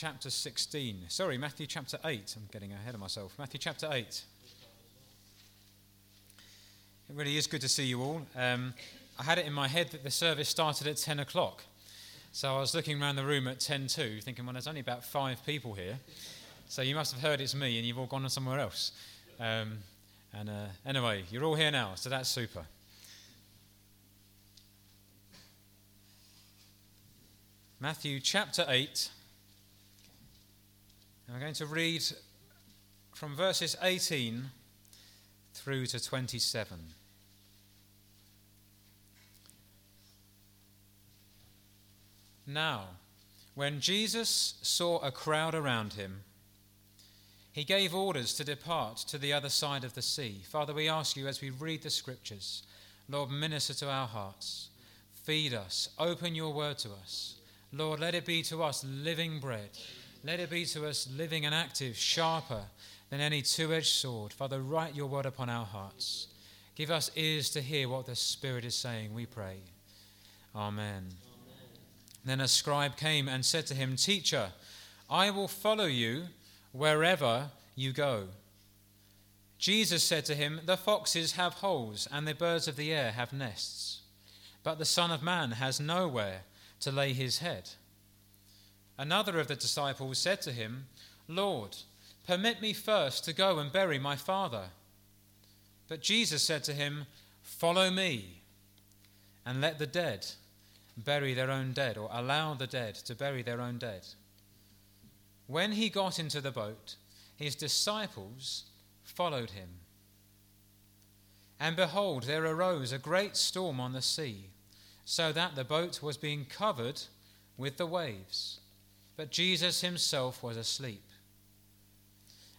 chapter 16. Sorry, Matthew chapter 8. I'm getting ahead of myself. Matthew chapter 8. It really is good to see you all. Um, I had it in my head that the service started at 10 o'clock. So I was looking around the room at 10 thinking, well, there's only about five people here. So you must have heard it's me and you've all gone somewhere else. Um, and uh, anyway, you're all here now, so that's super. Matthew chapter 8. And I'm going to read from verses 18 through to 27. Now, when Jesus saw a crowd around him, he gave orders to depart to the other side of the sea. Father, we ask you as we read the scriptures, Lord, minister to our hearts. Feed us. Open your word to us. Lord, let it be to us living bread. Let it be to us living and active, sharper than any two edged sword. Father, write your word upon our hearts. Give us ears to hear what the Spirit is saying, we pray. Amen. Amen. Then a scribe came and said to him, Teacher, I will follow you wherever you go. Jesus said to him, The foxes have holes, and the birds of the air have nests, but the Son of Man has nowhere to lay his head. Another of the disciples said to him, Lord, permit me first to go and bury my father. But Jesus said to him, Follow me, and let the dead bury their own dead, or allow the dead to bury their own dead. When he got into the boat, his disciples followed him. And behold, there arose a great storm on the sea, so that the boat was being covered with the waves. But Jesus himself was asleep.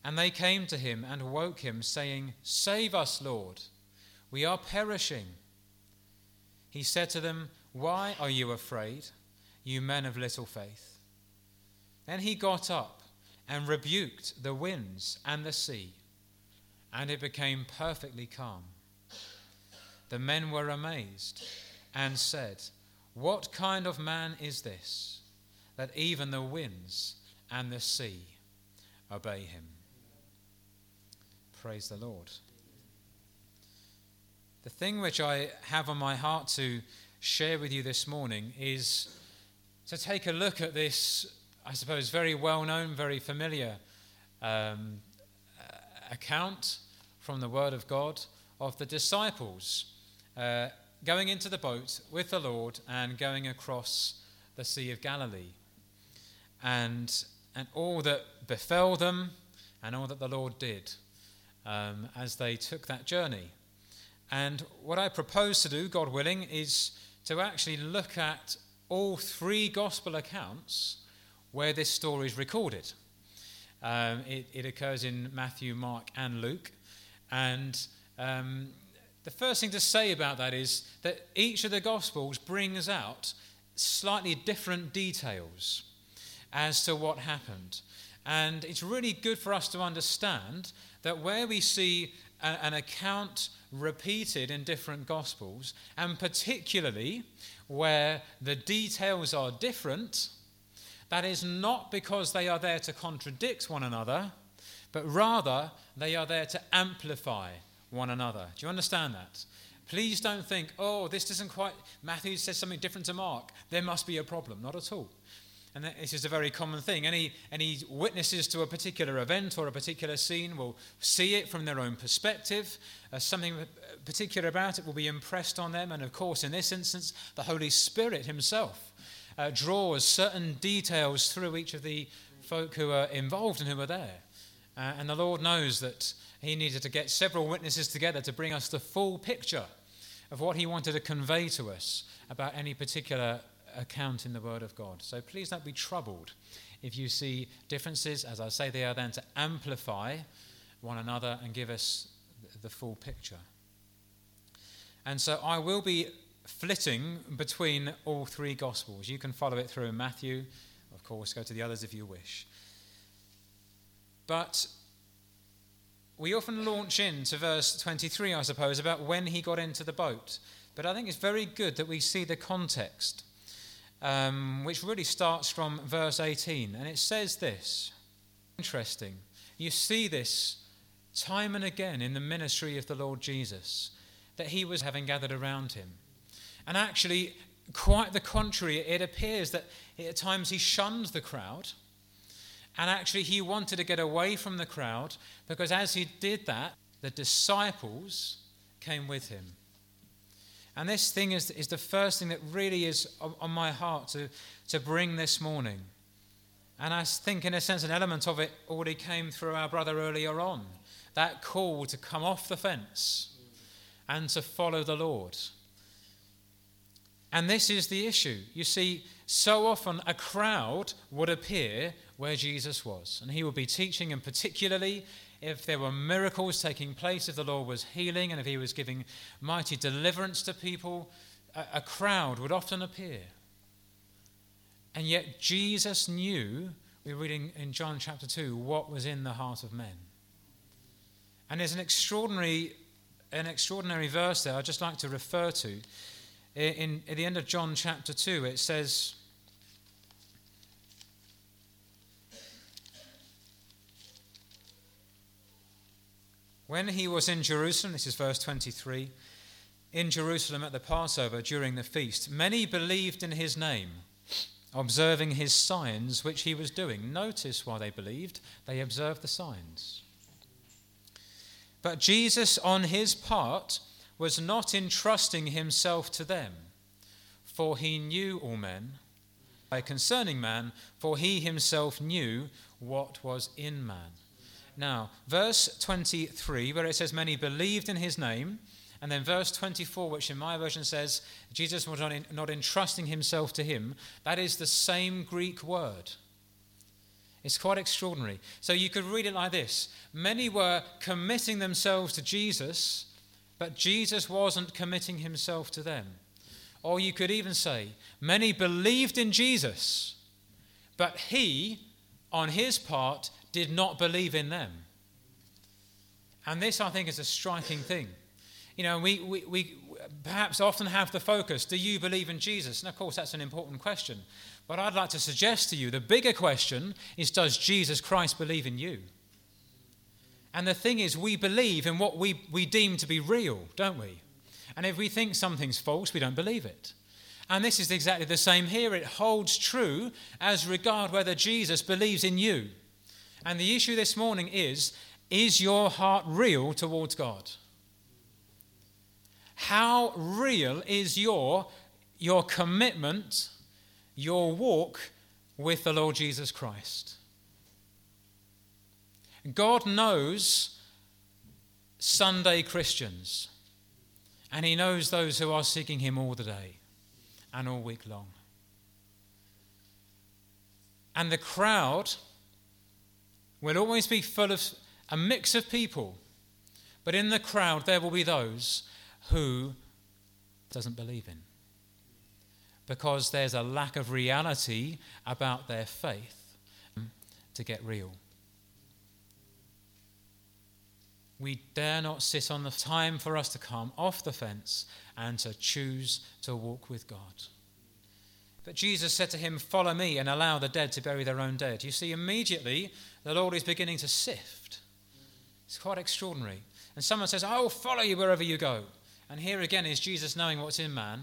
And they came to him and woke him, saying, Save us, Lord, we are perishing. He said to them, Why are you afraid, you men of little faith? Then he got up and rebuked the winds and the sea, and it became perfectly calm. The men were amazed and said, What kind of man is this, that even the winds and the sea obey him? Praise the Lord. The thing which I have on my heart to share with you this morning is to take a look at this I suppose, very well known, very familiar um, account from the Word of God of the disciples uh, going into the boat with the Lord and going across the Sea of Galilee. And, and all that befell them and all that the Lord did um, as they took that journey. And what I propose to do, God willing, is to actually look at all three gospel accounts where this story is recorded. Um, it, it, occurs in Matthew, Mark, and Luke. And um, the first thing to say about that is that each of the Gospels brings out slightly different details as to what happened. And it's really good for us to understand that where we see a, an account repeated in different Gospels, and particularly where the details are different, that is not because they are there to contradict one another, but rather they are there to amplify one another. Do you understand that? Please don't think, oh, this doesn't quite, Matthew says something different to Mark. There must be a problem. Not at all. And this is a very common thing. Any, any witnesses to a particular event or a particular scene will see it from their own perspective. Uh, something particular about it will be impressed on them. And of course, in this instance, the Holy Spirit Himself uh, draws certain details through each of the folk who are involved and who are there. Uh, and the Lord knows that He needed to get several witnesses together to bring us the full picture of what He wanted to convey to us about any particular account in the Word of God. So please don't be troubled if you see differences. As I say, they are then to amplify one another and give us the full picture. And so I will be flitting between all three Gospels. You can follow it through in Matthew, of course, go to the others if you wish. But we often launch into verse 23, I suppose, about when he got into the boat. But I think it's very good that we see the context. Um, which really starts from verse 18. And it says this interesting. You see this time and again in the ministry of the Lord Jesus, that he was having gathered around him. And actually, quite the contrary, it appears that at times he shunned the crowd. And actually, he wanted to get away from the crowd because as he did that, the disciples came with him. And this thing is, is the first thing that really is on my heart to, to bring this morning. And I think, in a sense, an element of it already came through our brother earlier on that call to come off the fence and to follow the Lord. And this is the issue. You see, so often a crowd would appear where Jesus was, and he would be teaching, and particularly if there were miracles taking place, if the Lord was healing, and if he was giving mighty deliverance to people, a, a crowd would often appear. And yet Jesus knew, we're reading in John chapter 2, what was in the heart of men. And there's an extraordinary, an extraordinary verse there I'd just like to refer to. In, in, at the end of John chapter 2, it says, When he was in Jerusalem, this is verse 23, in Jerusalem at the Passover during the feast, many believed in his name, observing his signs which he was doing. Notice why they believed. They observed the signs. But Jesus, on his part, was not entrusting himself to them, for he knew all men. By concerning man, for he himself knew what was in man. Now, verse 23, where it says, Many believed in his name, and then verse 24, which in my version says, Jesus was not, in, not entrusting himself to him, that is the same Greek word. It's quite extraordinary. So you could read it like this Many were committing themselves to Jesus, but Jesus wasn't committing himself to them. Or you could even say, Many believed in Jesus, but he, on his part, did not believe in them. And this, I think, is a striking thing. You know, we, we, we perhaps often have the focus do you believe in Jesus? And of course, that's an important question. But I'd like to suggest to you the bigger question is does Jesus Christ believe in you? And the thing is, we believe in what we, we deem to be real, don't we? And if we think something's false, we don't believe it. And this is exactly the same here. It holds true as regard whether Jesus believes in you. And the issue this morning is is your heart real towards God? How real is your, your commitment, your walk with the Lord Jesus Christ? God knows Sunday Christians, and He knows those who are seeking Him all the day and all week long. And the crowd will always be full of a mix of people, but in the crowd there will be those who doesn't believe in because there's a lack of reality about their faith to get real. We dare not sit on the time for us to come off the fence and to choose to walk with God. But Jesus said to him, Follow me and allow the dead to bury their own dead. You see, immediately the Lord is beginning to sift. It's quite extraordinary. And someone says, I will follow you wherever you go. And here again is Jesus knowing what's in man.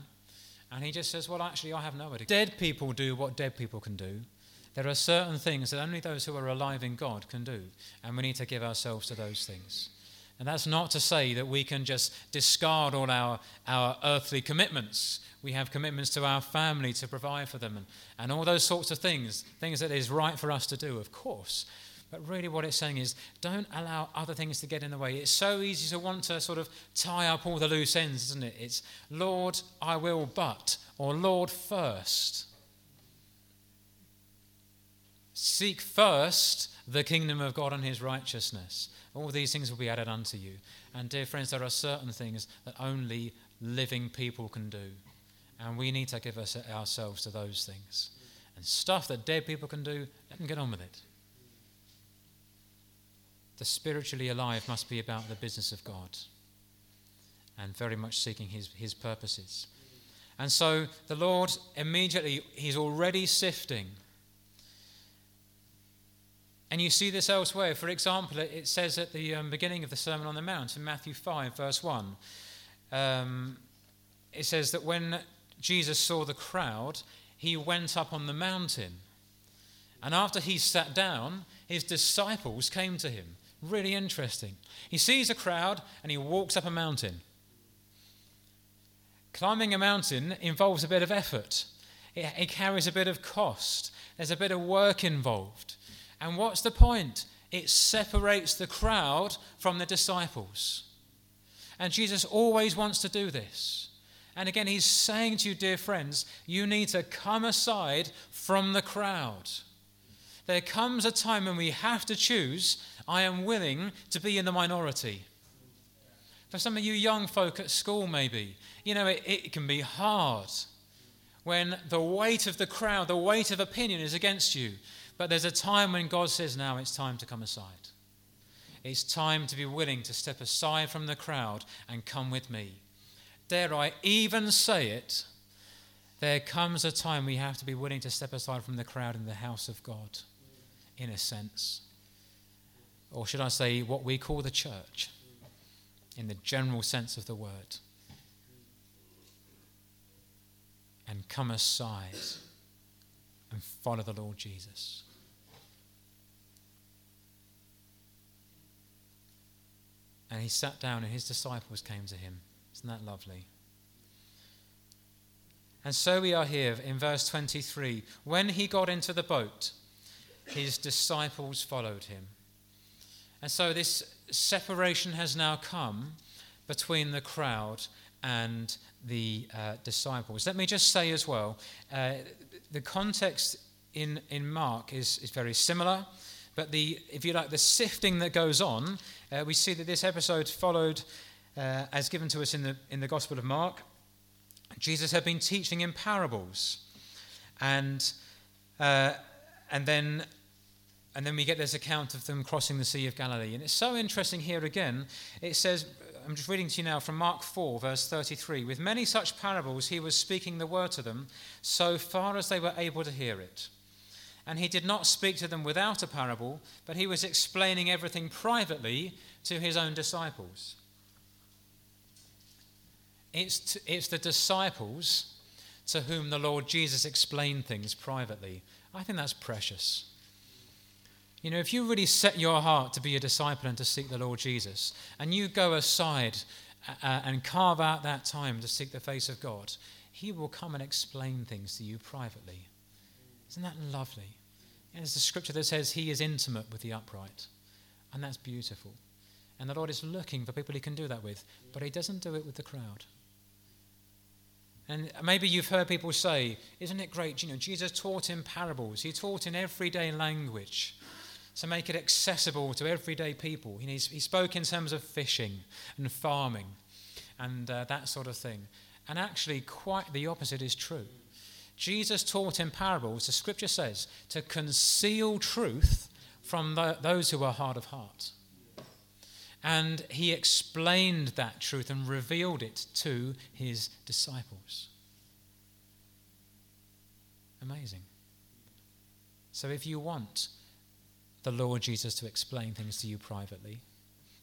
And he just says, Well, actually, I have no idea. Dead people do what dead people can do. There are certain things that only those who are alive in God can do. And we need to give ourselves to those things. And that's not to say that we can just discard all our, our earthly commitments. We have commitments to our family to provide for them and, and all those sorts of things, things that is right for us to do, of course. But really, what it's saying is don't allow other things to get in the way. It's so easy to want to sort of tie up all the loose ends, isn't it? It's Lord, I will, but, or Lord, first. Seek first the kingdom of God and his righteousness. All these things will be added unto you. And, dear friends, there are certain things that only living people can do. And we need to give us ourselves to those things. And stuff that dead people can do, let them get on with it the spiritually alive must be about the business of God and very much seeking his, his purposes. And so the Lord immediately, he's already sifting. And you see this elsewhere. For example, it says at the um, beginning of the Sermon on the Mount in Matthew 5, verse 1, um, it says that when Jesus saw the crowd, he went up on the mountain. And after he sat down, his disciples came to him. Really interesting. He sees a crowd and he walks up a mountain. Climbing a mountain involves a bit of effort, it, it carries a bit of cost, there's a bit of work involved. And what's the point? It separates the crowd from the disciples. And Jesus always wants to do this. And again, he's saying to you, dear friends, you need to come aside from the crowd. There comes a time when we have to choose I am willing to be in the minority. For some of you young folk at school, maybe, you know, it, it can be hard when the weight of the crowd, the weight of opinion is against you. But there's a time when God says, now it's time to come aside. It's time to be willing to step aside from the crowd and come with me. Dare I even say it? There comes a time we have to be willing to step aside from the crowd in the house of God, in a sense. Or should I say, what we call the church, in the general sense of the word. And come aside and follow the Lord Jesus. And he sat down, and his disciples came to him. Isn't that lovely? And so we are here in verse 23. When he got into the boat, his disciples followed him. And so this separation has now come between the crowd and the uh, disciples. Let me just say as well uh, the context in, in Mark is, is very similar. But the, if you like, the sifting that goes on, uh, we see that this episode followed, uh, as given to us in the, in the Gospel of Mark. Jesus had been teaching in parables. And, uh, and, then, and then we get this account of them crossing the Sea of Galilee. And it's so interesting here again. It says, I'm just reading to you now from Mark 4, verse 33. With many such parables, he was speaking the word to them so far as they were able to hear it. And he did not speak to them without a parable, but he was explaining everything privately to his own disciples. It's, it's the disciples to whom the Lord Jesus explained things privately. I think that's precious. You know, if you really set your heart to be a disciple and to seek the Lord Jesus, and you go aside uh, uh and carve out that time to seek the face of God, He will come and explain things to you privately. Isn't that lovely? There's a scripture that says he is intimate with the upright. And that's beautiful. And the Lord is looking for people he can do that with, but he doesn't do it with the crowd. And maybe you've heard people say, Isn't it great? You know, Jesus taught in parables, he taught in everyday language to make it accessible to everyday people. he spoke in terms of fishing and farming and uh, that sort of thing. And actually, quite the opposite is true. Jesus taught in parables, the scripture says, to conceal truth from the, those who are hard of heart. And he explained that truth and revealed it to his disciples. Amazing. So if you want the Lord Jesus to explain things to you privately,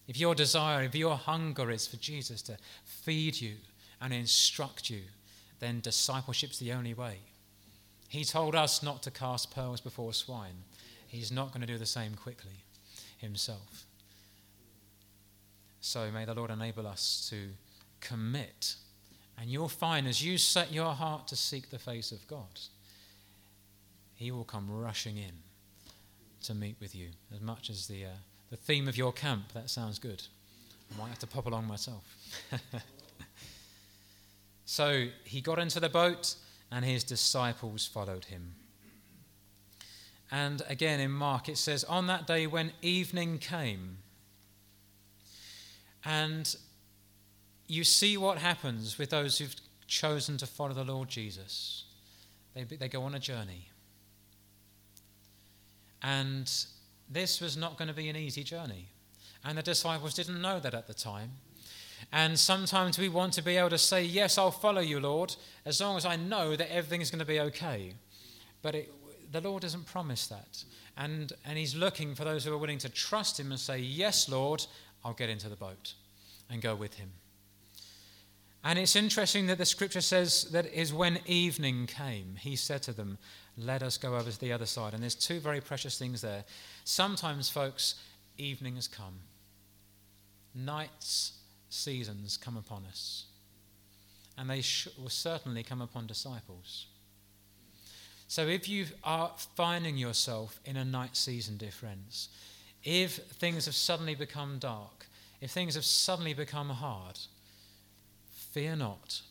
if your desire, if your hunger is for Jesus to feed you and instruct you, then discipleship's the only way. He told us not to cast pearls before swine. He's not going to do the same quickly himself. So may the Lord enable us to commit. And you'll find as you set your heart to seek the face of God, He will come rushing in to meet with you. As much as the, uh, the theme of your camp, that sounds good. I might have to pop along myself. so he got into the boat and his disciples followed him. And again in Mark it says, On that day when evening came, and you see what happens with those who've chosen to follow the Lord Jesus. They, they go on a journey. And this was not going to be an easy journey. And the disciples didn't know that at the time. And sometimes we want to be able to say, Yes, I'll follow you, Lord, as long as I know that everything is going to be okay. But it, the Lord doesn't promise that. And, and He's looking for those who are willing to trust Him and say, Yes, Lord, I'll get into the boat and go with Him. And it's interesting that the scripture says that is when evening came, He said to them, Let us go over to the other side. And there's two very precious things there. Sometimes, folks, evening has come, nights, seasons come upon us. And they sh- will certainly come upon disciples. So if you are finding yourself in a night season, dear friends, if things have suddenly become dark, if things have suddenly become hard, fear not.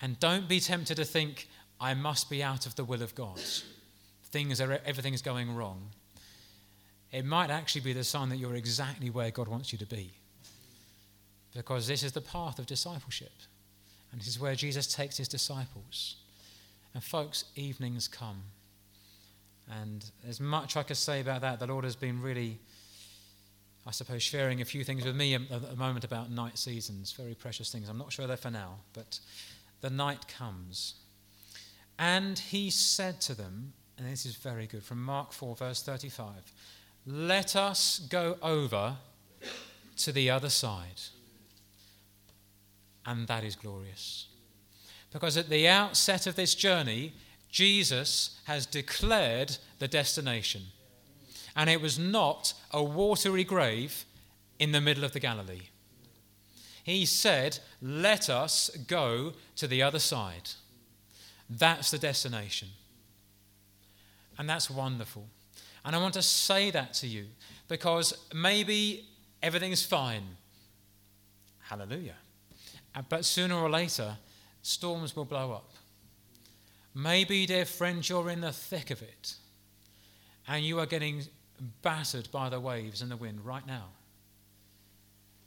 And don't be tempted to think, I must be out of the will of God. Things are, everything's going wrong. It might actually be the sign that you're exactly where God wants you to be. Because this is the path of discipleship. And this is where Jesus takes his disciples. And, folks, evenings come. And there's much I could say about that. The Lord has been really, I suppose, sharing a few things with me at the moment about night seasons, very precious things. I'm not sure they're for now, but the night comes. And he said to them, and this is very good, from Mark 4, verse 35 Let us go over to the other side. And that is glorious. Because at the outset of this journey, Jesus has declared the destination. And it was not a watery grave in the middle of the Galilee. He said, Let us go to the other side. That's the destination. And that's wonderful. And I want to say that to you because maybe everything's fine. Hallelujah. Uh, but sooner or later, storms will blow up. Maybe, dear friend, you're in the thick of it and you are getting battered by the waves and the wind right now.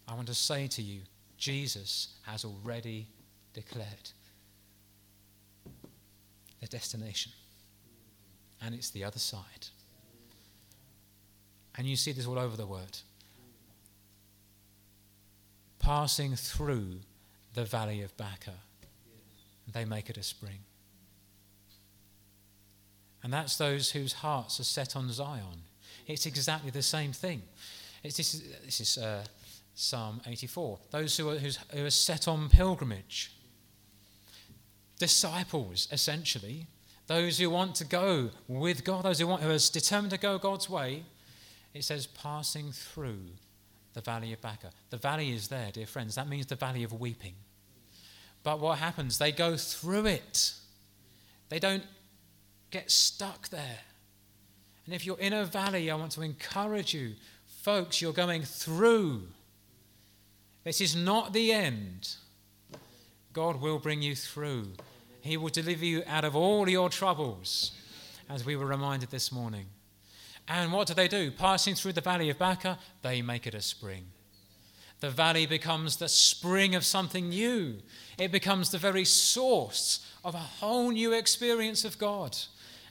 I want to say to you, Jesus has already declared the destination, and it's the other side. And you see this all over the word. Passing through the valley of Baca they make it a spring. And that's those whose hearts are set on Zion. It's exactly the same thing. It's, this is, this is uh, Psalm 84. Those who are, who are set on pilgrimage. Disciples, essentially. Those who want to go with God, those who, want, who are determined to go God's way. It says, passing through the valley of Baca. The valley is there, dear friends. That means the valley of weeping. But what happens? They go through it, they don't get stuck there. And if you're in a valley, I want to encourage you, folks, you're going through. This is not the end. God will bring you through. He will deliver you out of all your troubles, as we were reminded this morning. And what do they do? Passing through the valley of Baca, they make it a spring. The valley becomes the spring of something new. It becomes the very source of a whole new experience of God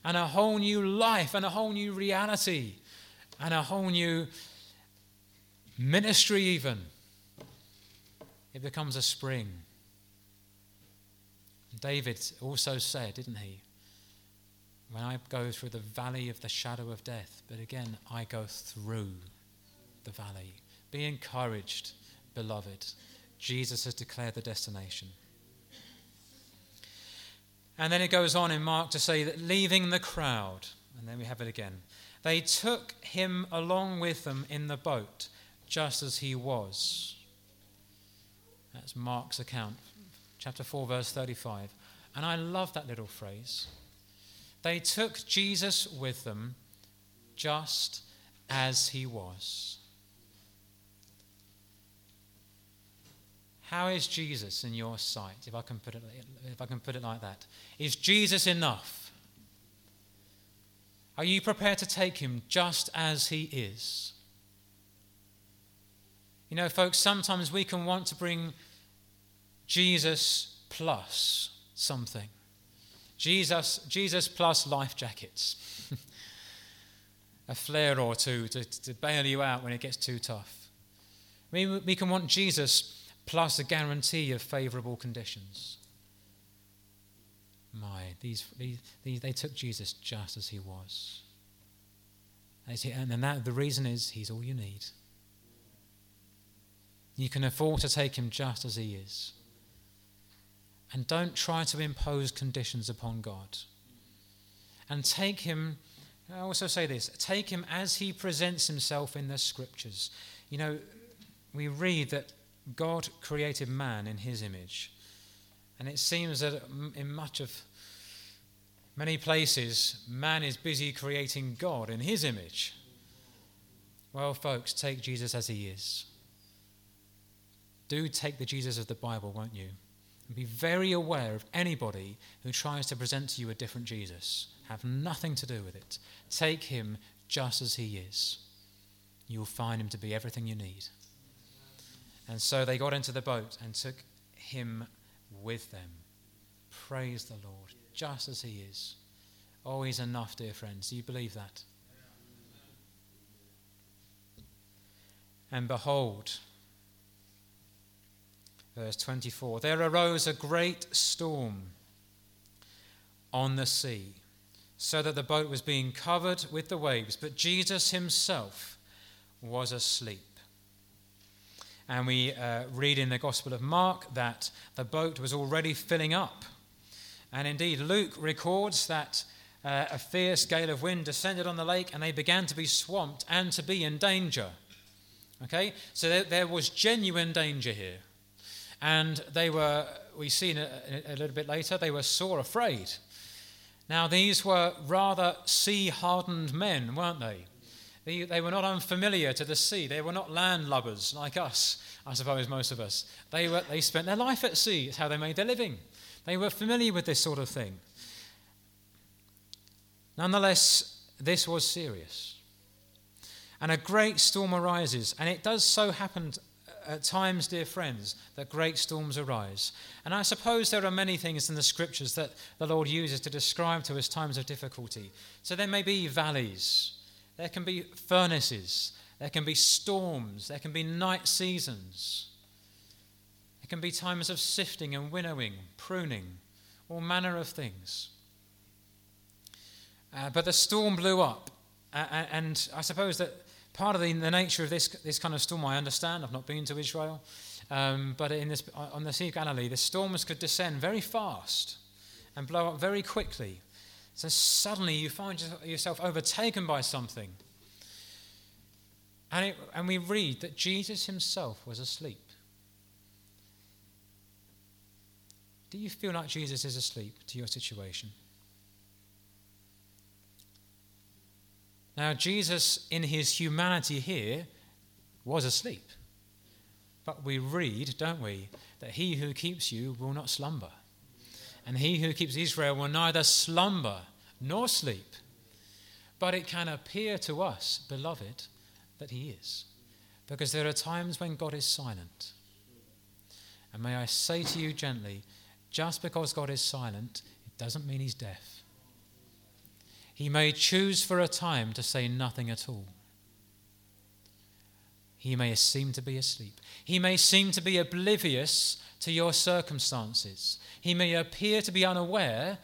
and a whole new life and a whole new reality and a whole new ministry, even. It becomes a spring. David also said, didn't he? When I go through the valley of the shadow of death, but again, I go through the valley. Be encouraged beloved. Jesus has declared the destination. And then it goes on in Mark to say that leaving the crowd, and then we have it again, they took him along with them in the boat, just as he was. That's Mark's account, chapter 4, verse 35. And I love that little phrase. They took Jesus with them just as he was. How is Jesus in your sight, if I can put it, if I can put it like that? Is Jesus enough? Are you prepared to take him just as he is? You know, folks, sometimes we can want to bring Jesus plus something. Jesus, Jesus plus life jackets. a flare or two to, to bail you out when it gets too tough. We, we can want Jesus plus a guarantee of favourable conditions. My, these, these, they took Jesus just as he was. And that, the reason is he's all you need. You can afford to take him just as he is. And don't try to impose conditions upon God. And take him, I also say this take him as he presents himself in the scriptures. You know, we read that God created man in his image. And it seems that in much of many places, man is busy creating God in his image. Well, folks, take Jesus as he is. Do take the Jesus of the Bible, won't you? And be very aware of anybody who tries to present to you a different Jesus. Have nothing to do with it. Take him just as he is. You'll find him to be everything you need. And so they got into the boat and took him with them. Praise the Lord, just as he is. Oh, Always enough, dear friends. Do you believe that? And behold, verse 24 there arose a great storm on the sea, so that the boat was being covered with the waves, but Jesus himself was asleep. And we uh, read in the Gospel of Mark that the boat was already filling up. And indeed, Luke records that uh, a fierce gale of wind descended on the lake and they began to be swamped and to be in danger. Okay? So there, there was genuine danger here. And they were, we see a, a little bit later, they were sore afraid. Now, these were rather sea hardened men, weren't they? They, they were not unfamiliar to the sea. They were not landlubbers like us, I suppose, most of us. They, were, they spent their life at sea. It's how they made their living. They were familiar with this sort of thing. Nonetheless, this was serious. And a great storm arises, and it does so happen at times, dear friends, that great storms arise. And I suppose there are many things in the scriptures that the Lord uses to describe to us times of difficulty. So there may be valleys, there can be furnaces, there can be storms, there can be night seasons. There can be times of sifting and winnowing, pruning, all manner of things. Uh, but the storm blew up, uh, and I suppose that part of the, the, nature of this, this kind of storm, I understand. I've not been to Israel, um, but in this, on the Sea of Galilee, the storms could descend very fast and blow up very quickly. So suddenly you find yourself overtaken by something. And, it, and we read that Jesus himself was asleep. Do you feel like Jesus is asleep to your situation? Now, Jesus, in his humanity here, was asleep. But we read, don't we, that he who keeps you will not slumber. And he who keeps Israel will neither slumber nor sleep. But it can appear to us, beloved, that he is. Because there are times when God is silent. And may I say to you gently, just because God is silent, it doesn't mean he's deaf. He may choose for a time to say nothing at all. He may seem to be asleep. He may seem to be oblivious to your circumstances. He may appear to be unaware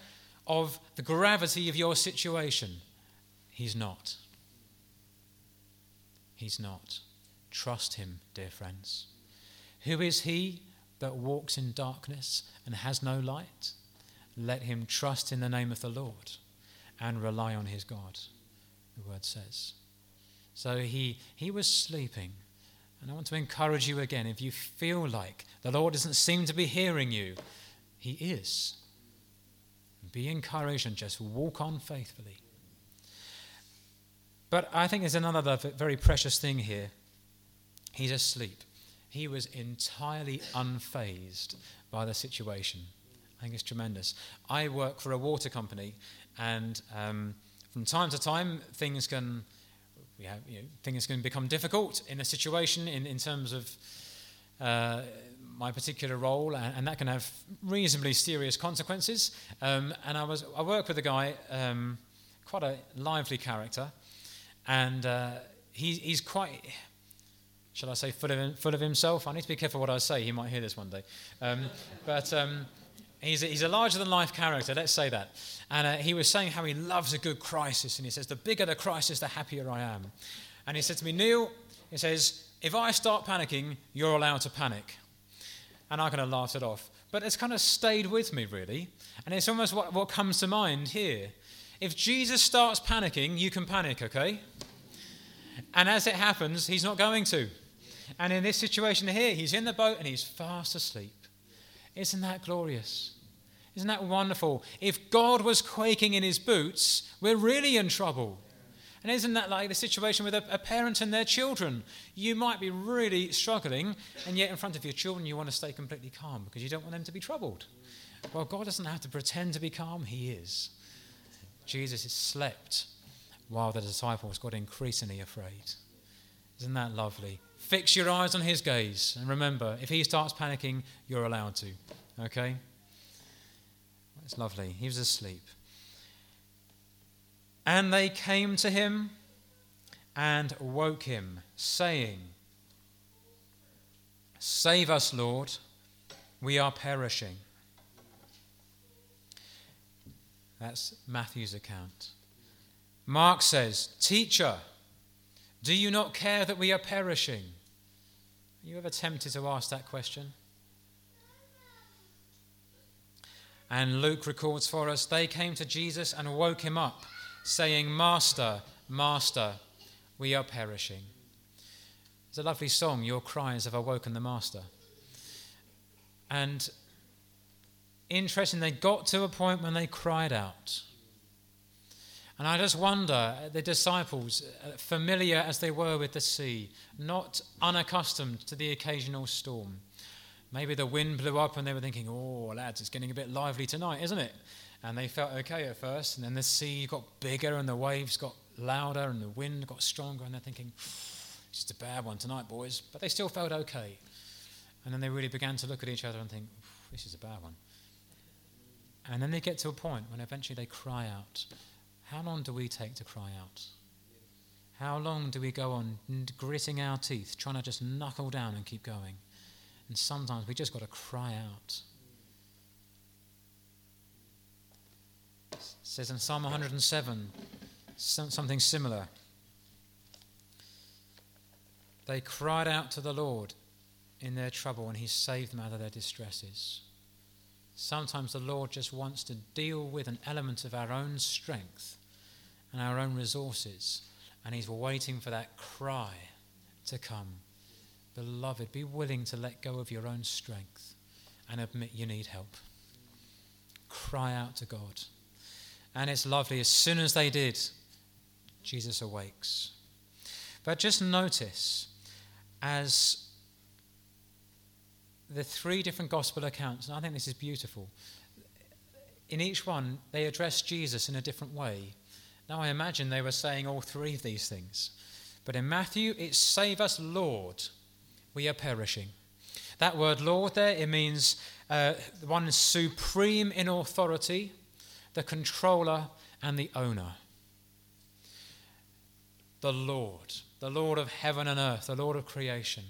of the gravity of your situation. He's not. He's not. Trust him, dear friends. Who is he that walks in darkness and has no light? Let him trust in the name of the Lord and rely on his God, the word says. So he, he was sleeping. And I want to encourage you again if you feel like the Lord doesn't seem to be hearing you, he is. Be encouraged and just walk on faithfully. But I think there's another very precious thing here. He's asleep. He was entirely unfazed by the situation. Think it's tremendous. I work for a water company, and um, from time to time, things can we have, you know, things can become difficult in a situation in, in terms of uh, my particular role, and, and, that can have reasonably serious consequences. Um, and I was I worked with a guy, um, quite a lively character, and uh, he, he's quite shall I say, full of, full of himself. I need to be careful what I say. He might hear this one day. Um, but um, he's, a, he's a larger than life character, let's say that. And uh, he was saying how he loves a good crisis. And he says, the bigger the crisis, the happier I am. And he said to me, Neil, he says, if I start panicking, you're allowed to panic. And I kind of laughed it off. But it's kind of stayed with me, really. And it's almost what, what comes to mind here. If Jesus starts panicking, you can panic, okay? And as it happens, he's not going to. And in this situation here, he's in the boat and he's fast asleep. Isn't that glorious? Isn't that wonderful? If God was quaking in his boots, we're really in trouble. And isn't that like the situation with a, a, parent and their children? You might be really struggling, and yet in front of your children, you want to stay completely calm because you don't want them to be troubled. Well, God doesn't have to pretend to be calm, He is. Jesus slept while the disciples got increasingly afraid. Isn't that lovely? Fix your eyes on his gaze. And remember, if he starts panicking, you're allowed to. Okay? It's lovely. He was asleep. And they came to him and woke him, saying, Save us, Lord, we are perishing. That's Matthew's account. Mark says, Teacher, do you not care that we are perishing? Are you ever tempted to ask that question? And Luke records for us they came to Jesus and woke him up, saying, Master, Master, we are perishing. It's a lovely song, Your Cries Have Awoken the Master. And interesting, they got to a point when they cried out. And I just wonder, the disciples, uh, familiar as they were with the sea, not unaccustomed to the occasional storm. Maybe the wind blew up and they were thinking, oh, lads, it's getting a bit lively tonight, isn't it? And they felt okay at first. And then the sea got bigger and the waves got louder and the wind got stronger. And they're thinking, it's just a bad one tonight, boys. But they still felt okay. And then they really began to look at each other and think, this is a bad one. And then they get to a point when eventually they cry out, how long do we take to cry out? How long do we go on gritting our teeth, trying to just knuckle down and keep going? And sometimes we just got to cry out. It says in Psalm 107 something similar. They cried out to the Lord in their trouble, and He saved them out of their distresses. Sometimes the Lord just wants to deal with an element of our own strength and our own resources, and He's waiting for that cry to come. Beloved, be willing to let go of your own strength and admit you need help. Cry out to God. And it's lovely. As soon as they did, Jesus awakes. But just notice as the three different gospel accounts, and I think this is beautiful. In each one, they address Jesus in a different way. Now, I imagine they were saying all three of these things. But in Matthew, it's save us, Lord. We are perishing. That word Lord there, it means uh, one supreme in authority, the controller, and the owner. The Lord, the Lord of heaven and earth, the Lord of creation.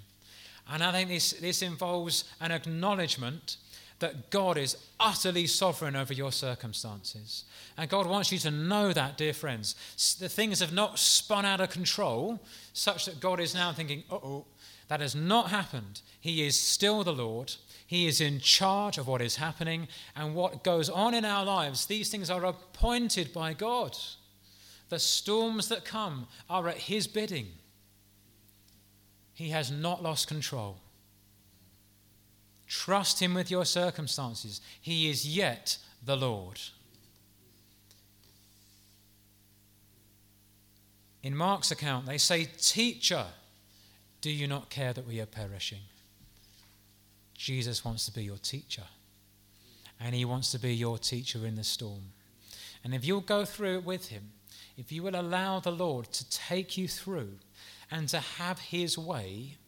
And I think this, this involves an acknowledgement that God is utterly sovereign over your circumstances. And God wants you to know that, dear friends. The things have not spun out of control such that God is now thinking, oh, that has not happened. He is still the Lord. He is in charge of what is happening and what goes on in our lives. These things are appointed by God. The storms that come are at His bidding. He has not lost control. Trust Him with your circumstances. He is yet the Lord. In Mark's account, they say, Teacher, do you not care that we are perishing? Jesus wants to be your teacher, and He wants to be your teacher in the storm. And if you'll go through it with Him, if you will allow the Lord to take you through, and to have his way,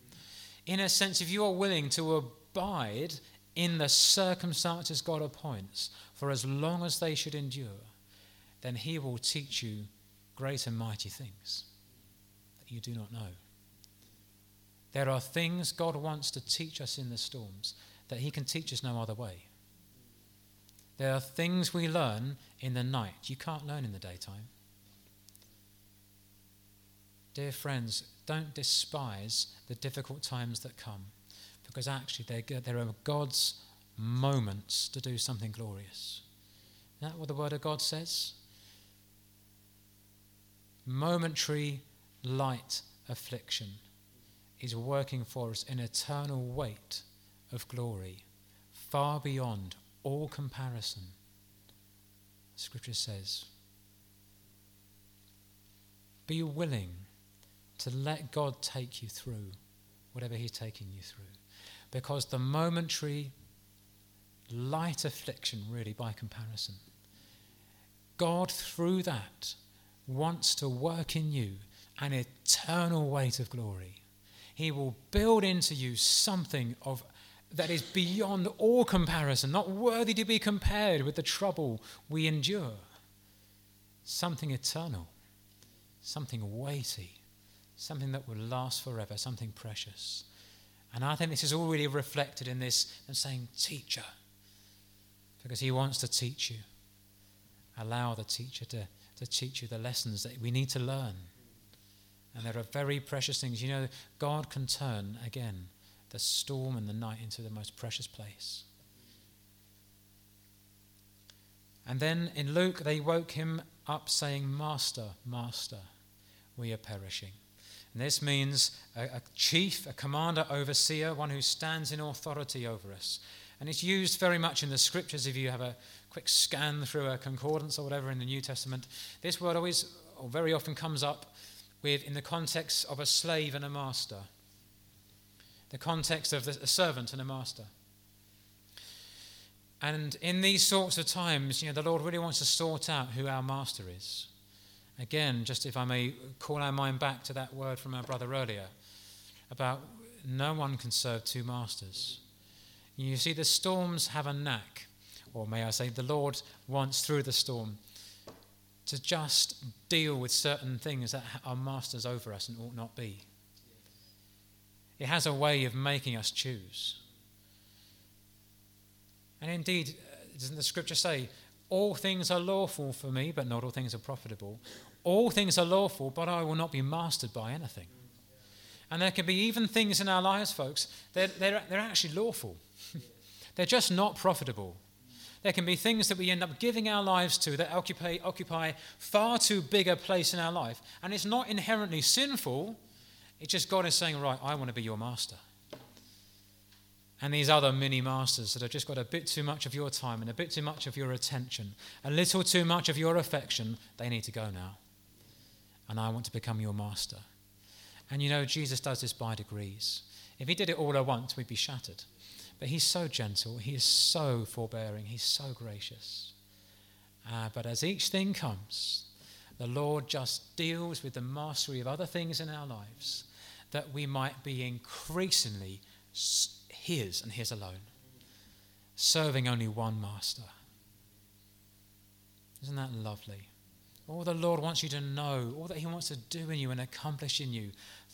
in a sense, if you are willing to abide in the circumstances God appoints for as long as they should endure, then he will teach you great and mighty things that you do not know. There are things God wants to teach us in the storms that He can teach us no other way. There are things we learn in the night you can't learn in the daytime. Dear friends, don't despise the difficult times that come because actually there are God's moments to do something glorious. Isn't that what the Word of God says? Momentary light affliction is working for us an eternal weight of glory, far beyond all comparison. Scripture says, Be willing to let God take you through whatever He's taking you through. Because the momentary light affliction, really, by comparison, God, through that, wants to work in you an eternal weight of glory. He will build into you something of that is beyond all comparison, not worthy to be compared with the trouble we endure. Something eternal, something weighty, something that will last forever, something precious. And I think this is already reflected in this and saying, Teacher, because he wants to teach you. Allow the teacher to, to teach you the lessons that we need to learn. And there are very precious things. You know, God can turn, again, the storm and the night into the most precious place. And then in Luke, they woke him up saying, Master, Master, we are perishing. And this means a, a, chief, a commander, overseer, one who stands in authority over us. And it's used very much in the scriptures if you have a quick scan through a concordance or whatever in the New Testament. This word always, or very often, comes up with in the context of a slave and a master the context of a servant and a master. And in these sorts of times, you know, the Lord really wants to sort out who our master is. Again, just if I may call our mind back to that word from our brother earlier about no one can serve two masters. You see, the storms have a knack, or may I say, the Lord wants through the storm to just deal with certain things that are masters over us and ought not be. It has a way of making us choose. And indeed, uh, doesn't the scripture say, All things are lawful for me, but not all things are profitable? All things are lawful, but I will not be mastered by anything. And there can be even things in our lives, folks, they're, they're, they're actually lawful. they're just not profitable. There can be things that we end up giving our lives to that occupy, occupy far too big a place in our life. And it's not inherently sinful, it's just God is saying, right, I want to be your master. And these other mini masters that have just got a bit too much of your time and a bit too much of your attention, a little too much of your affection, they need to go now. And I want to become your master. And you know, Jesus does this by degrees. If he did it all at once, we'd be shattered. But he's so gentle, he is so forbearing, he's so gracious. Uh, but as each thing comes, the Lord just deals with the mastery of other things in our lives that we might be increasingly His and His alone, serving only one master. Isn't that lovely? All the Lord wants you to know, all that He wants to do in you and accomplish in you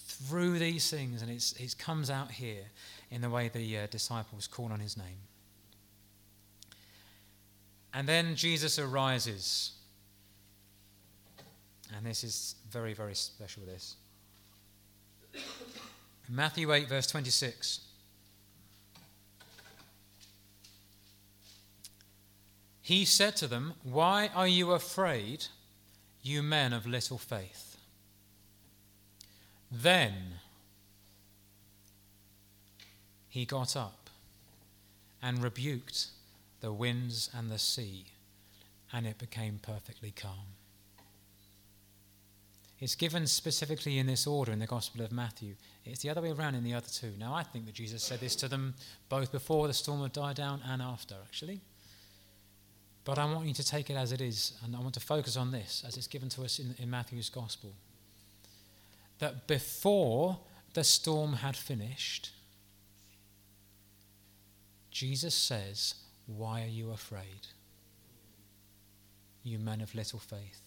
through these things, and it comes out here in the way the uh, disciples call on His name. And then Jesus arises and this is very, very special, this. Matthew 8, verse 26. He said to them, Why are you afraid, you men of little faith? Then he got up and rebuked the winds and the sea, and it became perfectly calm. It's given specifically in this order in the Gospel of Matthew. It's the other way around in the other two. Now, I think that Jesus said this to them both before the storm had died down and after, actually. But I want you to take it as it is, and I want to focus on this as it's given to us in, in Matthew's Gospel. That before the storm had finished, Jesus says, Why are you afraid? You men of little faith.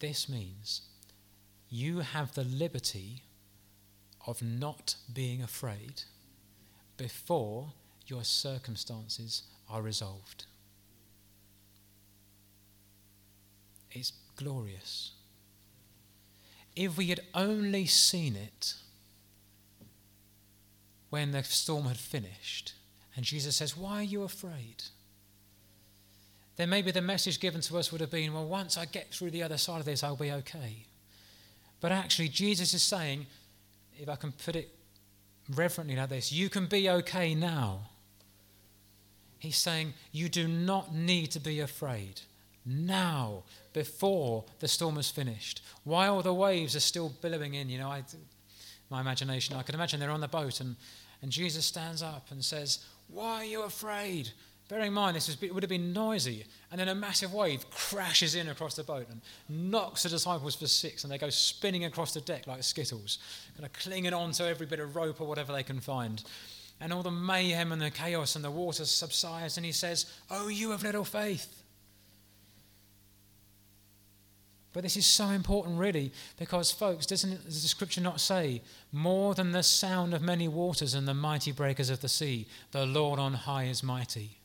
This means you have the liberty of not being afraid before your circumstances are resolved. It's glorious. If we had only seen it when the storm had finished, and Jesus says, Why are you afraid? Then maybe the message given to us would have been, Well, once I get through the other side of this, I'll be okay. But actually, Jesus is saying, if I can put it reverently like this, you can be okay now. He's saying, You do not need to be afraid now, before the storm has finished, while the waves are still billowing in. You know, I, my imagination, I can imagine they're on the boat and, and Jesus stands up and says, Why are you afraid? Bearing in mind, this would have been noisy, and then a massive wave crashes in across the boat and knocks the disciples for six, and they go spinning across the deck like skittles, kind of clinging on to every bit of rope or whatever they can find. And all the mayhem and the chaos and the water subsides, and he says, Oh, you of little faith. But this is so important, really, because, folks, doesn't does the scripture not say, more than the sound of many waters and the mighty breakers of the sea, the Lord on high is mighty?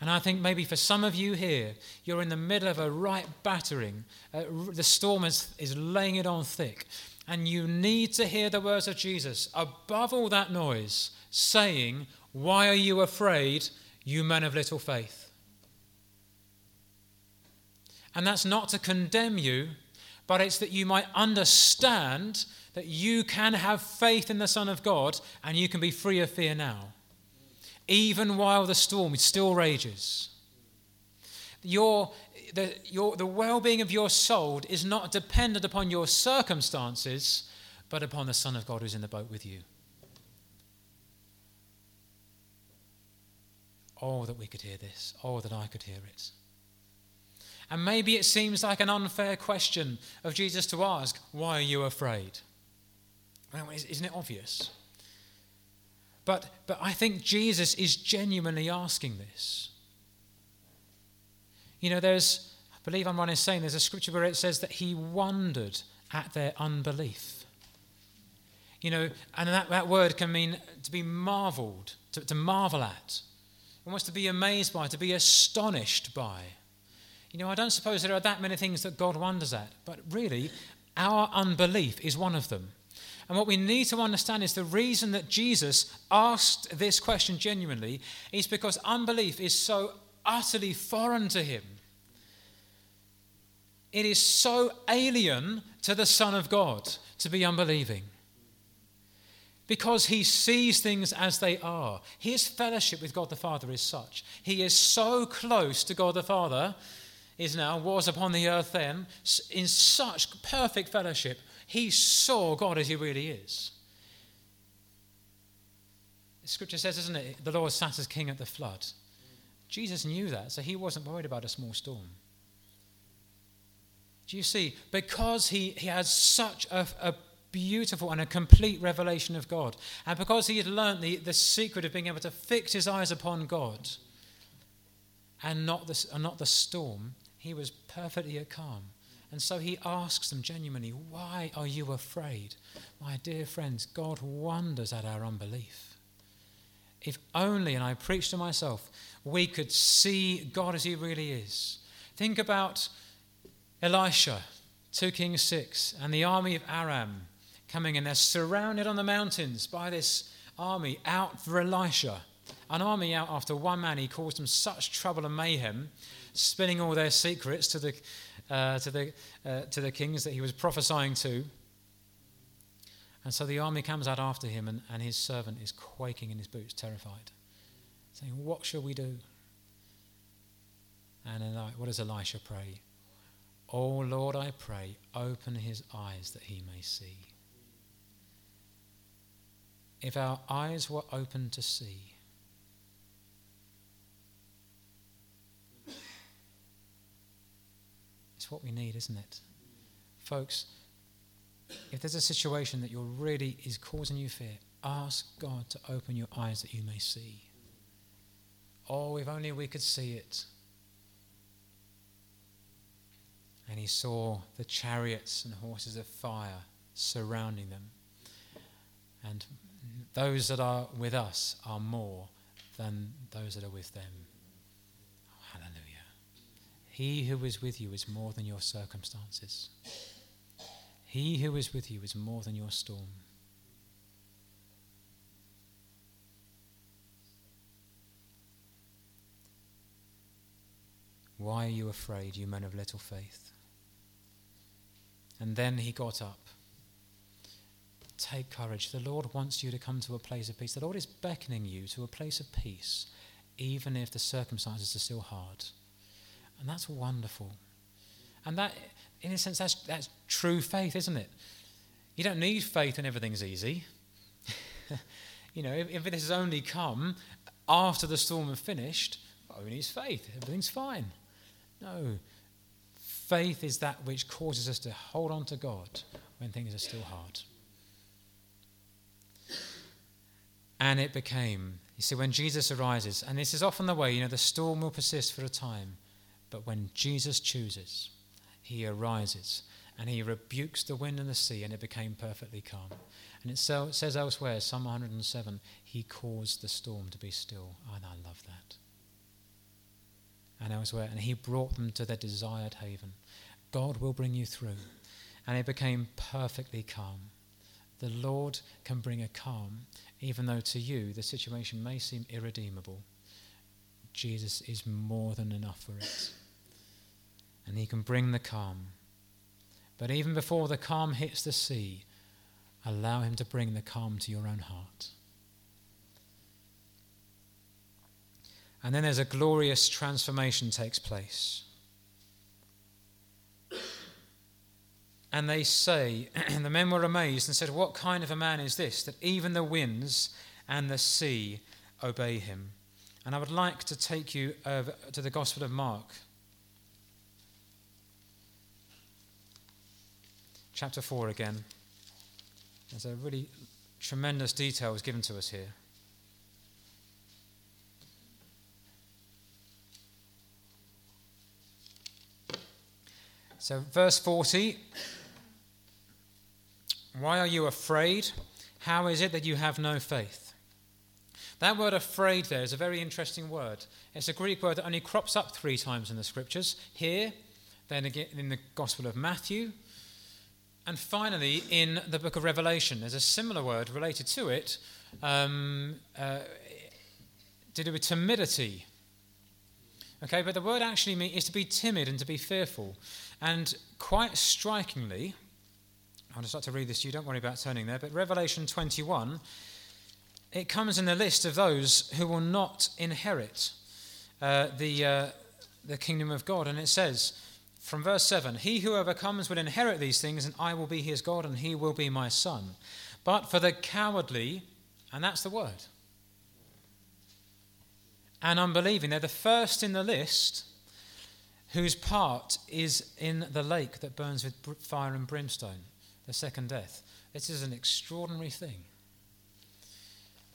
And I think maybe for some of you here, you're in the middle of a right battering. Uh, the storm is, is laying it on thick. And you need to hear the words of Jesus above all that noise, saying, Why are you afraid, you men of little faith? And that's not to condemn you, but it's that you might understand that you can have faith in the Son of God and you can be free of fear now, even while the storm still rages. Your, the, your, the well being of your soul is not dependent upon your circumstances, but upon the Son of God who's in the boat with you. Oh, that we could hear this. Oh, that I could hear it. And maybe it seems like an unfair question of Jesus to ask, Why are you afraid? Isn't it obvious? But, but I think Jesus is genuinely asking this. You know, there's, I believe I'm right in saying, there's a scripture where it says that he wondered at their unbelief. You know, and that, that word can mean to be marveled, to, to marvel at, almost to be amazed by, to be astonished by. You know, I don't suppose there are that many things that God wonders at, but really, our unbelief is one of them. And what we need to understand is the reason that Jesus asked this question genuinely is because unbelief is so utterly foreign to him. It is so alien to the Son of God to be unbelieving. Because he sees things as they are. His fellowship with God the Father is such. He is so close to God the Father is now, was upon the earth then, in such perfect fellowship, he saw God as he really is. Scripture says, isn't it, the Lord sat as king at the flood. Jesus knew that, so he wasn't worried about a small storm. Do you see? Because he, he had such a, a beautiful and a complete revelation of God, and because he had learnt the, the secret of being able to fix his eyes upon God and not the, and not the storm, he was perfectly at calm. And so he asks them genuinely, Why are you afraid? My dear friends, God wonders at our unbelief. If only, and I preach to myself, we could see God as he really is. Think about Elisha, 2 Kings 6, and the army of Aram coming in. They're surrounded on the mountains by this army out for Elisha. An army out after one man. He caused them such trouble and mayhem spilling all their secrets to the, uh, to, the, uh, to the kings that he was prophesying to. And so the army comes out after him, and, and his servant is quaking in his boots, terrified, saying, What shall we do? And what does Elisha pray? Oh Lord, I pray, open his eyes that he may see. If our eyes were open to see, what we need, isn't it? Folks, if there's a situation that you're really is causing you fear, ask God to open your eyes that you may see. Oh, if only we could see it. And he saw the chariots and horses of fire surrounding them. And those that are with us are more than those that are with them. He who is with you is more than your circumstances. He who is with you is more than your storm. Why are you afraid, you men of little faith? And then he got up. Take courage. The Lord wants you to come to a place of peace. The Lord is beckoning you to a place of peace, even if the circumstances are still hard. And that's wonderful. And that, in a sense, that's, that's true faith, isn't it? You don't need faith when everything's easy. you know, if, if it has only come after the storm has finished, oh, who needs faith? Everything's fine. No. Faith is that which causes us to hold on to God when things are still hard. And it became, you see, when Jesus arises, and this is often the way, you know, the storm will persist for a time, but when Jesus chooses, he arises and he rebukes the wind and the sea, and it became perfectly calm. And it says elsewhere, Psalm 107, he caused the storm to be still. And I love that and elsewhere, and he brought them to their desired haven. God will bring you through. And it became perfectly calm. The Lord can bring a calm, even though to you the situation may seem irredeemable. Jesus is more than enough for it. And he can bring the calm. But even before the calm hits the sea, allow him to bring the calm to your own heart. And then there's a glorious transformation takes place. And they say, and the men were amazed and said, What kind of a man is this, that even the winds and the sea obey him? And I would like to take you to the Gospel of Mark, chapter 4 again. There's a really tremendous detail is given to us here. So, verse 40 Why are you afraid? How is it that you have no faith? That word afraid there is a very interesting word. It's a Greek word that only crops up three times in the scriptures here, then again in the Gospel of Matthew, and finally in the book of Revelation. There's a similar word related to it um, uh, to do with timidity. Okay, but the word actually means is to be timid and to be fearful. And quite strikingly, I'll just like to read this you, don't worry about turning there, but Revelation 21, it comes in the list of those who will not inherit uh, the, uh, the kingdom of God. And it says, from verse 7 He who overcomes will inherit these things, and I will be his God, and he will be my son. But for the cowardly, and that's the word, and unbelieving, they're the first in the list whose part is in the lake that burns with fire and brimstone, the second death. This is an extraordinary thing.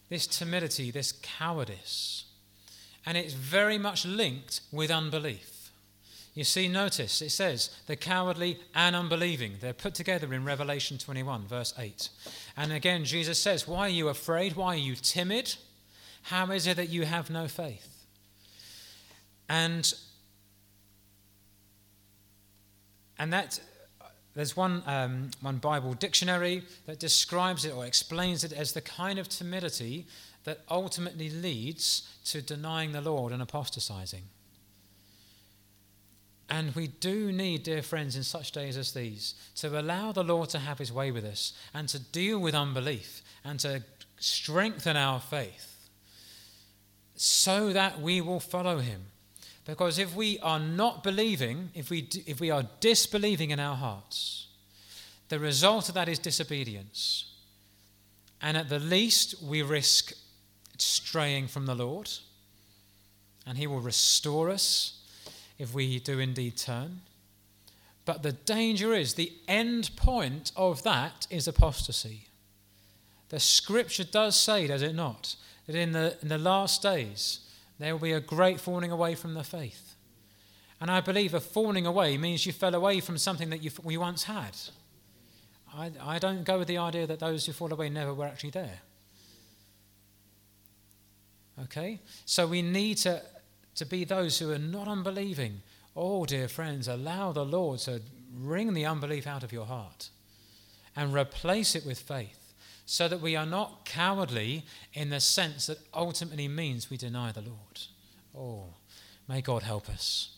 This timidity, this cowardice, and it's very much linked with unbelief. You see, notice it says the cowardly and unbelieving. They're put together in Revelation 21, verse 8. And again, Jesus says, Why are you afraid? Why are you timid? How is it that you have no faith? And And that there's one, um, one Bible dictionary that describes it or explains it as the kind of timidity that ultimately leads to denying the Lord and apostatizing. And we do need, dear friends, in such days as these, to allow the Lord to have his way with us and to deal with unbelief and to strengthen our faith so that we will follow him because if we are not believing, if we, if we are disbelieving in our hearts, the result of that is disobedience. And at the least, we risk straying from the Lord. And He will restore us if we do indeed turn. But the danger is the end point of that is apostasy. The scripture does say, does it not, that in the, in the last days, there will be a great falling away from the faith. And I believe a falling away means you fell away from something that you, you once had. I, I don't go with the idea that those who fall away never were actually there. Okay? So we need to, to be those who are not unbelieving. Oh, dear friends, allow the Lord to wring the unbelief out of your heart and replace it with faith so that we are not cowardly in the sense that ultimately means we deny the Lord. Oh, may God help us.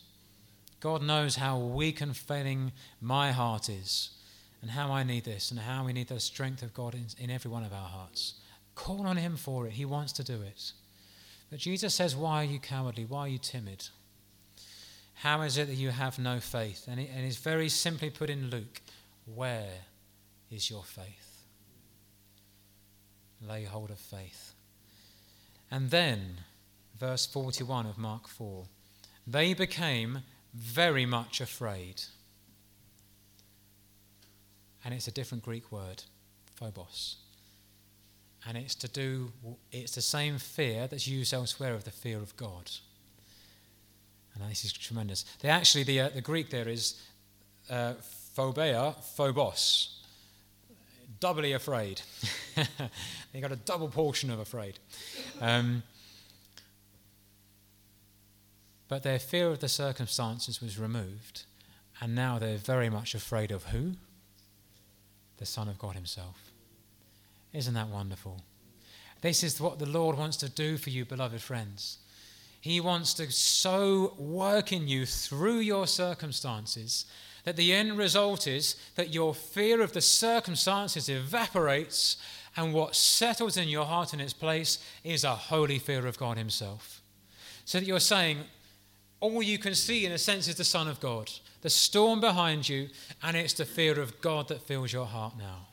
God knows how weak and failing my heart is, and how I need this, and how we need the strength of God in, in every one of our hearts. Call on Him for it. He wants to do it. But Jesus says, Why are you cowardly? Why are you timid? How is it that you have no faith? And, it, and it's very simply put in Luke Where is your faith? Lay hold of faith. And then, verse 41 of Mark 4 they became very much afraid. And it's a different Greek word, phobos. And it's to do, it's the same fear that's used elsewhere of the fear of God. And this is tremendous. They actually, the, uh, the Greek there is uh, phobia, phobos, doubly afraid. they got a double portion of afraid. Um, but their fear of the circumstances was removed, and now they're very much afraid of who? The Son of God Himself. Isn't that wonderful? This is what the Lord wants to do for you, beloved friends. He wants to so work in you through your circumstances that the end result is that your fear of the circumstances evaporates, and what settles in your heart in its place is a holy fear of God Himself. So that you're saying, all you can see, in a sense, is the Son of God, the storm behind you, and it's the fear of God that fills your heart now.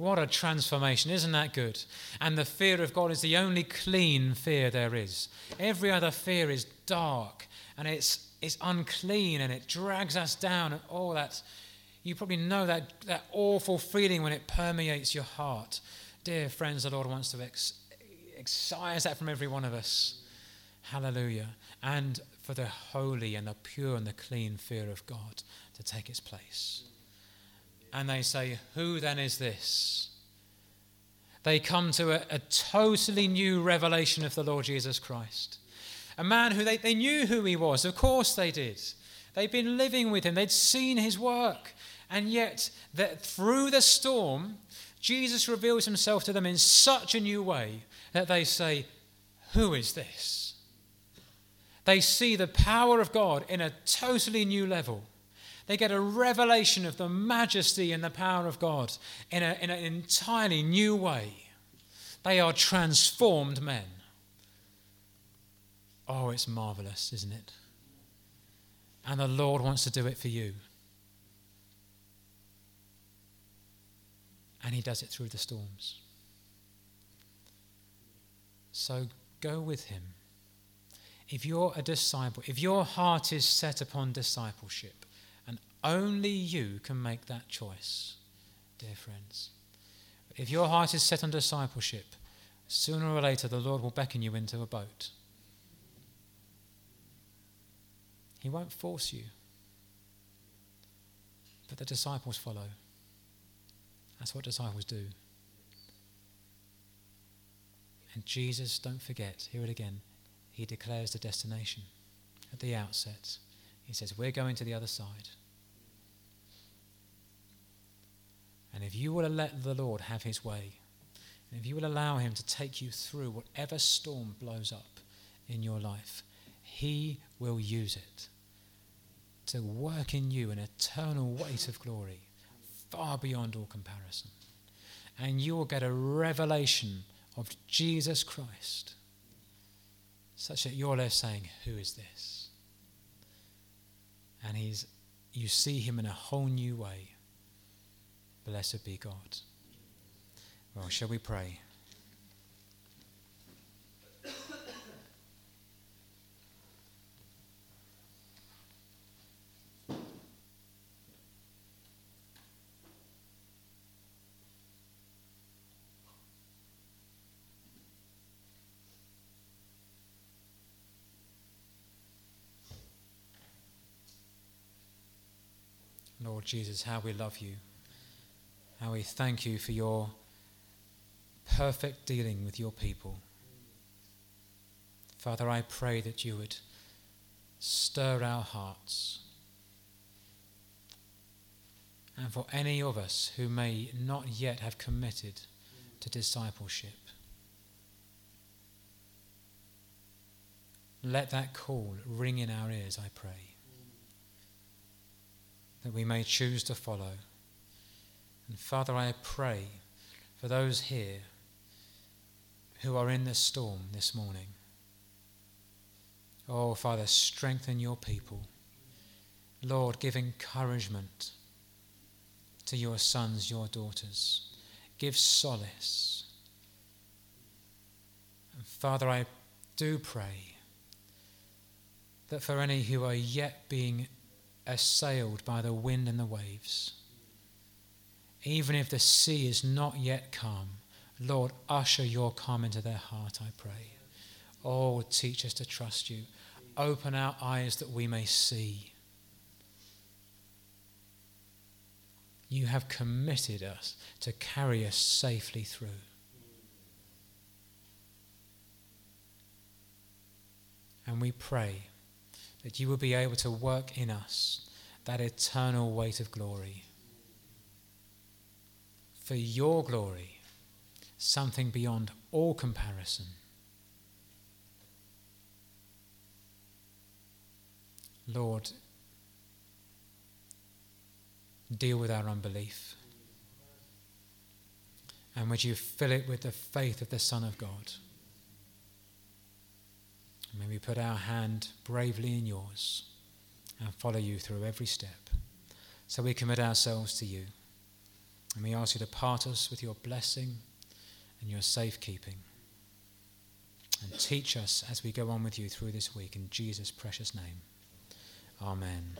What a transformation. Isn't that good? And the fear of God is the only clean fear there is. Every other fear is dark and it's, it's unclean and it drags us down. And oh, all that, you probably know that, that awful feeling when it permeates your heart. Dear friends, the Lord wants to ex- excise that from every one of us. Hallelujah. And for the holy and the pure and the clean fear of God to take its place. And they say, Who then is this? They come to a, a totally new revelation of the Lord Jesus Christ. A man who they, they knew who he was, of course they did. They'd been living with him, they'd seen his work. And yet, that through the storm, Jesus reveals himself to them in such a new way that they say, Who is this? They see the power of God in a totally new level. They get a revelation of the majesty and the power of God in, a, in an entirely new way. They are transformed men. Oh, it's marvelous, isn't it? And the Lord wants to do it for you. And He does it through the storms. So go with Him if you're a disciple, if your heart is set upon discipleship, only you can make that choice, dear friends. If your heart is set on discipleship, sooner or later the Lord will beckon you into a boat. He won't force you, but the disciples follow. That's what disciples do. And Jesus, don't forget, hear it again, he declares the destination at the outset. He says, We're going to the other side. And if you will let the Lord have his way, and if you will allow him to take you through whatever storm blows up in your life, he will use it to work in you an eternal weight of glory far beyond all comparison. And you will get a revelation of Jesus Christ such that you're left saying, Who is this? And he's, you see him in a whole new way. Blessed be God. Well, shall we pray? Lord Jesus, how we love you how we thank you for your perfect dealing with your people. Father, I pray that you would stir our hearts. And for any of us who may not yet have committed to discipleship, let that call ring in our ears, I pray that we may choose to follow. And Father, I pray for those here who are in the storm this morning. Oh, Father, strengthen your people. Lord, give encouragement to your sons, your daughters. Give solace. And Father, I do pray that for any who are yet being assailed by the wind and the waves. Even if the sea is not yet calm, Lord, usher your calm into their heart, I pray. Oh, teach us to trust you. Open our eyes that we may see. You have committed us to carry us safely through. And we pray that you will be able to work in us that eternal weight of glory. For your glory, something beyond all comparison. Lord, deal with our unbelief. And would you fill it with the faith of the Son of God? May we put our hand bravely in yours and follow you through every step. So we commit ourselves to you. And we ask you to part us with your blessing and your safekeeping. And teach us as we go on with you through this week in Jesus' precious name. Amen.